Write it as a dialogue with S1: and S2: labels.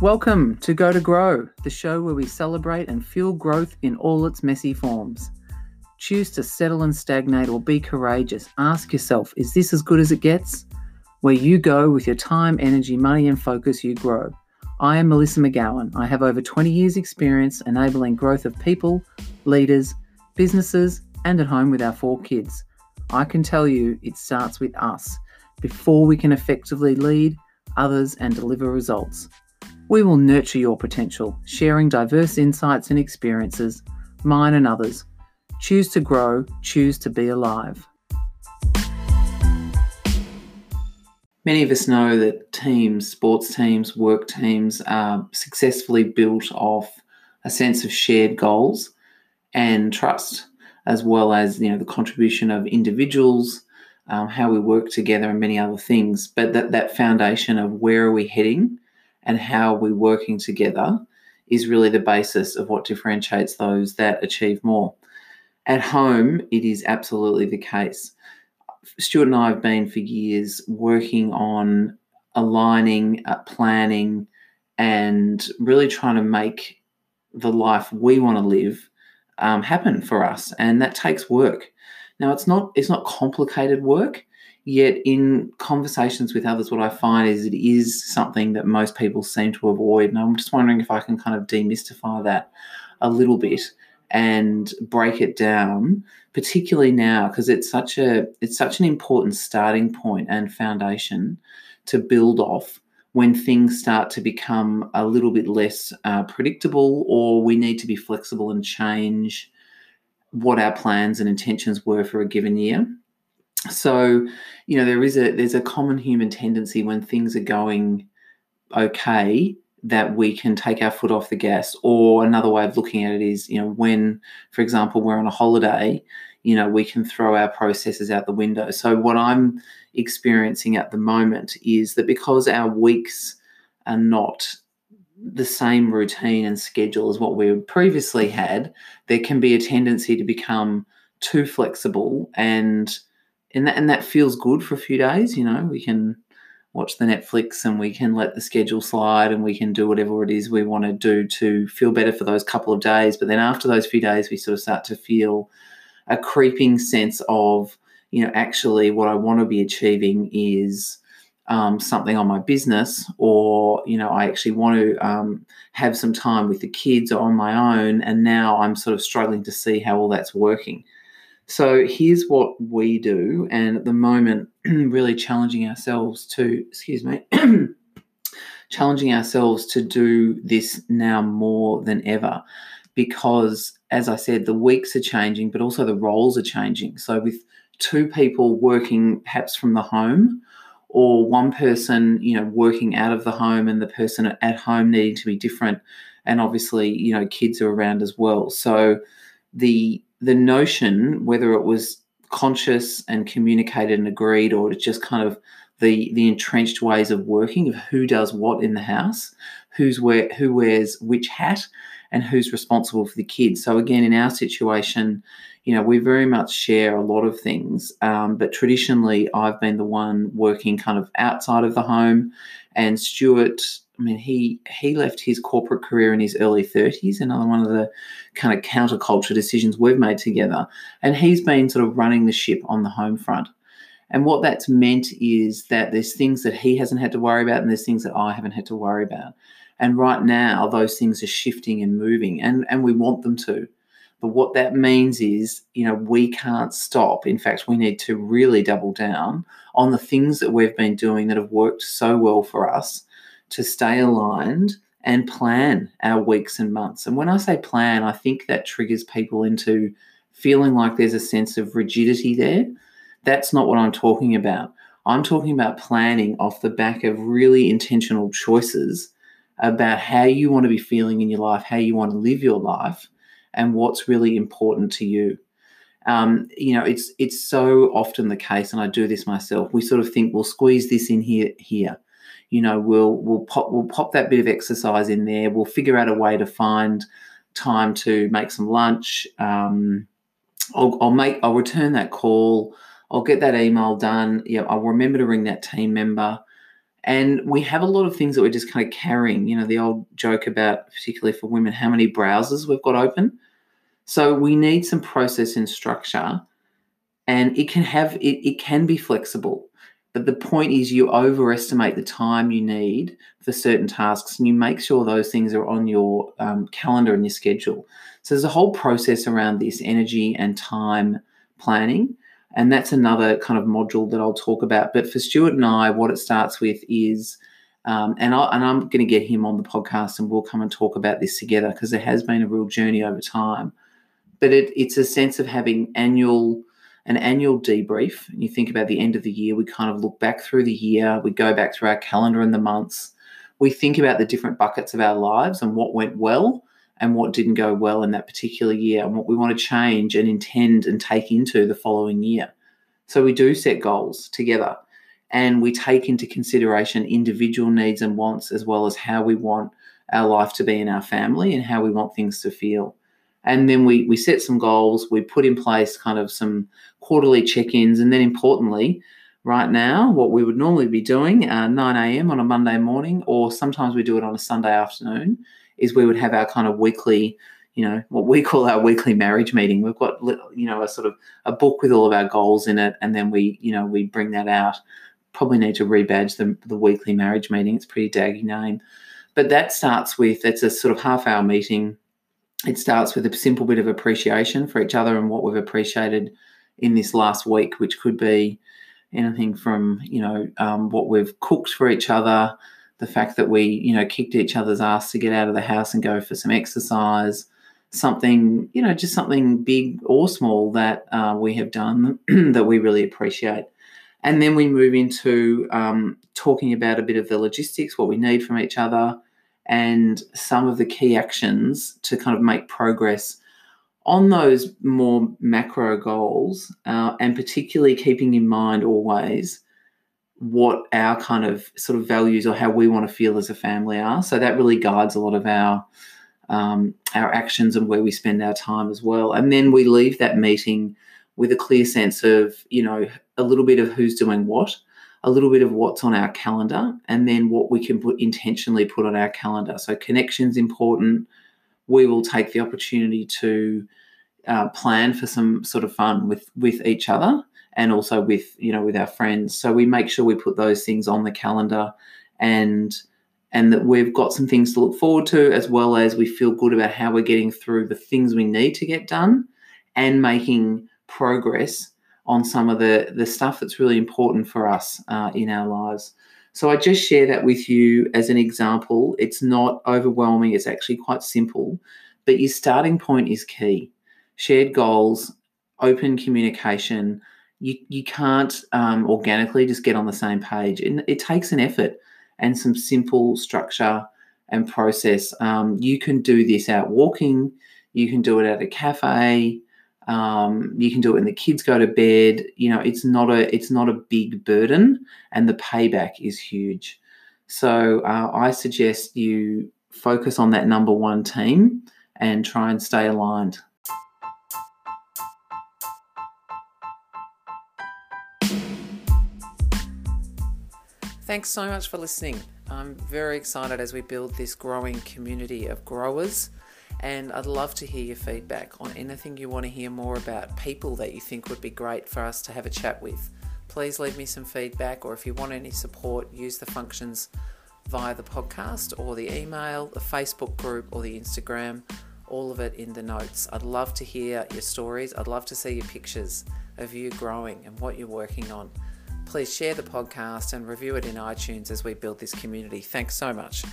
S1: Welcome to Go to Grow, the show where we celebrate and fuel growth in all its messy forms. Choose to settle and stagnate or be courageous. Ask yourself, is this as good as it gets? Where you go with your time, energy, money, and focus, you grow. I am Melissa McGowan. I have over 20 years' experience enabling growth of people, leaders, businesses, and at home with our four kids. I can tell you it starts with us before we can effectively lead others and deliver results. We will nurture your potential, sharing diverse insights and experiences, mine and others. Choose to grow, choose to be alive. Many of us know that teams, sports teams, work teams are successfully built off a sense of shared goals and trust, as well as you know the contribution of individuals, um, how we work together, and many other things. But that that foundation of where are we heading and how we're working together is really the basis of what differentiates those that achieve more. At home, it is absolutely the case. Stuart and I have been for years working on aligning, uh, planning, and really trying to make the life we want to live um, happen for us, and that takes work. Now, it's not it's not complicated work. Yet, in conversations with others, what I find is it is something that most people seem to avoid, and I'm just wondering if I can kind of demystify that a little bit and break it down particularly now because it's such a it's such an important starting point and foundation to build off when things start to become a little bit less uh, predictable or we need to be flexible and change what our plans and intentions were for a given year so you know there is a there's a common human tendency when things are going okay that we can take our foot off the gas. Or another way of looking at it is, you know, when, for example, we're on a holiday, you know, we can throw our processes out the window. So what I'm experiencing at the moment is that because our weeks are not the same routine and schedule as what we previously had, there can be a tendency to become too flexible and and that and that feels good for a few days, you know, we can watch the Netflix and we can let the schedule slide and we can do whatever it is we want to do to feel better for those couple of days. But then after those few days, we sort of start to feel a creeping sense of, you know, actually what I want to be achieving is um, something on my business, or, you know, I actually want to um, have some time with the kids or on my own. And now I'm sort of struggling to see how all that's working. So here's what we do, and at the moment, really challenging ourselves to, excuse me, challenging ourselves to do this now more than ever because, as I said, the weeks are changing, but also the roles are changing. So with two people working perhaps from the home, or one person, you know, working out of the home and the person at home needing to be different, and obviously, you know, kids are around as well. So the the notion, whether it was conscious and communicated and agreed, or it's just kind of the the entrenched ways of working of who does what in the house, who's wear who wears which hat, and who's responsible for the kids. So again, in our situation, you know, we very much share a lot of things, um, but traditionally, I've been the one working kind of outside of the home, and Stuart I mean, he he left his corporate career in his early 30s, another one of the kind of counterculture decisions we've made together. And he's been sort of running the ship on the home front. And what that's meant is that there's things that he hasn't had to worry about, and there's things that I haven't had to worry about. And right now, those things are shifting and moving, and, and we want them to. But what that means is, you know, we can't stop. In fact, we need to really double down on the things that we've been doing that have worked so well for us to stay aligned and plan our weeks and months. And when I say plan, I think that triggers people into feeling like there's a sense of rigidity there. That's not what I'm talking about. I'm talking about planning off the back of really intentional choices about how you want to be feeling in your life, how you want to live your life, and what's really important to you. Um, you know, it's it's so often the case, and I do this myself. We sort of think we'll squeeze this in here, here, you know we'll we'll pop we'll pop that bit of exercise in there we'll figure out a way to find time to make some lunch um, I'll, I'll make i'll return that call i'll get that email done yeah i'll remember to ring that team member And we have a lot of things that we're just kind of carrying. You know, the old joke about, particularly for women, how many browsers we've got open. So we need some process and structure, and it can have it, it can be flexible. But the point is, you overestimate the time you need for certain tasks, and you make sure those things are on your um, calendar and your schedule. So there's a whole process around this energy and time planning, and that's another kind of module that I'll talk about. But for Stuart and I, what it starts with is, um, and, I, and I'm going to get him on the podcast, and we'll come and talk about this together because there has been a real journey over time. But it, it's a sense of having annual an annual debrief. And you think about the end of the year, we kind of look back through the year, we go back through our calendar and the months, we think about the different buckets of our lives and what went well and what didn't go well in that particular year and what we want to change and intend and take into the following year. So we do set goals together and we take into consideration individual needs and wants as well as how we want our life to be in our family and how we want things to feel and then we we set some goals we put in place kind of some quarterly check-ins and then importantly right now what we would normally be doing uh, 9 a.m on a monday morning or sometimes we do it on a sunday afternoon is we would have our kind of weekly you know what we call our weekly marriage meeting. We've got you know a sort of a book with all of our goals in it and then we you know we bring that out. Probably need to rebadge the, the weekly marriage meeting. It's pretty daggy name. But that starts with it's a sort of half hour meeting it starts with a simple bit of appreciation for each other and what we've appreciated in this last week, which could be anything from you know um, what we've cooked for each other, the fact that we you know kicked each other's ass to get out of the house and go for some exercise, something you know just something big or small that uh, we have done that we really appreciate. And then we move into um, talking about a bit of the logistics, what we need from each other, and some of the key actions to kind of make progress on those more macro goals, uh, and particularly keeping in mind always what our kind of sort of values or how we want to feel as a family are. So that really guides a lot of our um, our actions and where we spend our time as well. And then we leave that meeting with a clear sense of you know a little bit of who's doing what a little bit of what's on our calendar and then what we can put intentionally put on our calendar. So connections important. We will take the opportunity to uh, plan for some sort of fun with with each other and also with you know with our friends. So we make sure we put those things on the calendar and and that we've got some things to look forward to as well as we feel good about how we're getting through the things we need to get done and making progress on some of the the stuff that's really important for us uh, in our lives. So I just share that with you as an example. It's not overwhelming. It's actually quite simple, but your starting point is key. Shared goals, open communication. You you can't um, organically just get on the same page. It, it takes an effort and some simple structure and process. Um, you can do this out walking. You can do it at a cafe. Um, you can do it when the kids go to bed. You know, it's not a it's not a big burden, and the payback is huge. So uh, I suggest you focus on that number one team and try and stay aligned. Thanks so much for listening. I'm very excited as we build this growing community of growers and I'd love to hear your feedback on anything you want to hear more about, people that you think would be great for us to have a chat with. Please leave me some feedback, or if you want any support, use the functions via the podcast or the email, the Facebook group, or the Instagram. All of it in the notes. I'd love to hear your stories. I'd love to see your pictures of you growing and what you're working on. Please share the podcast and review it in iTunes as we build this community. Thanks so much.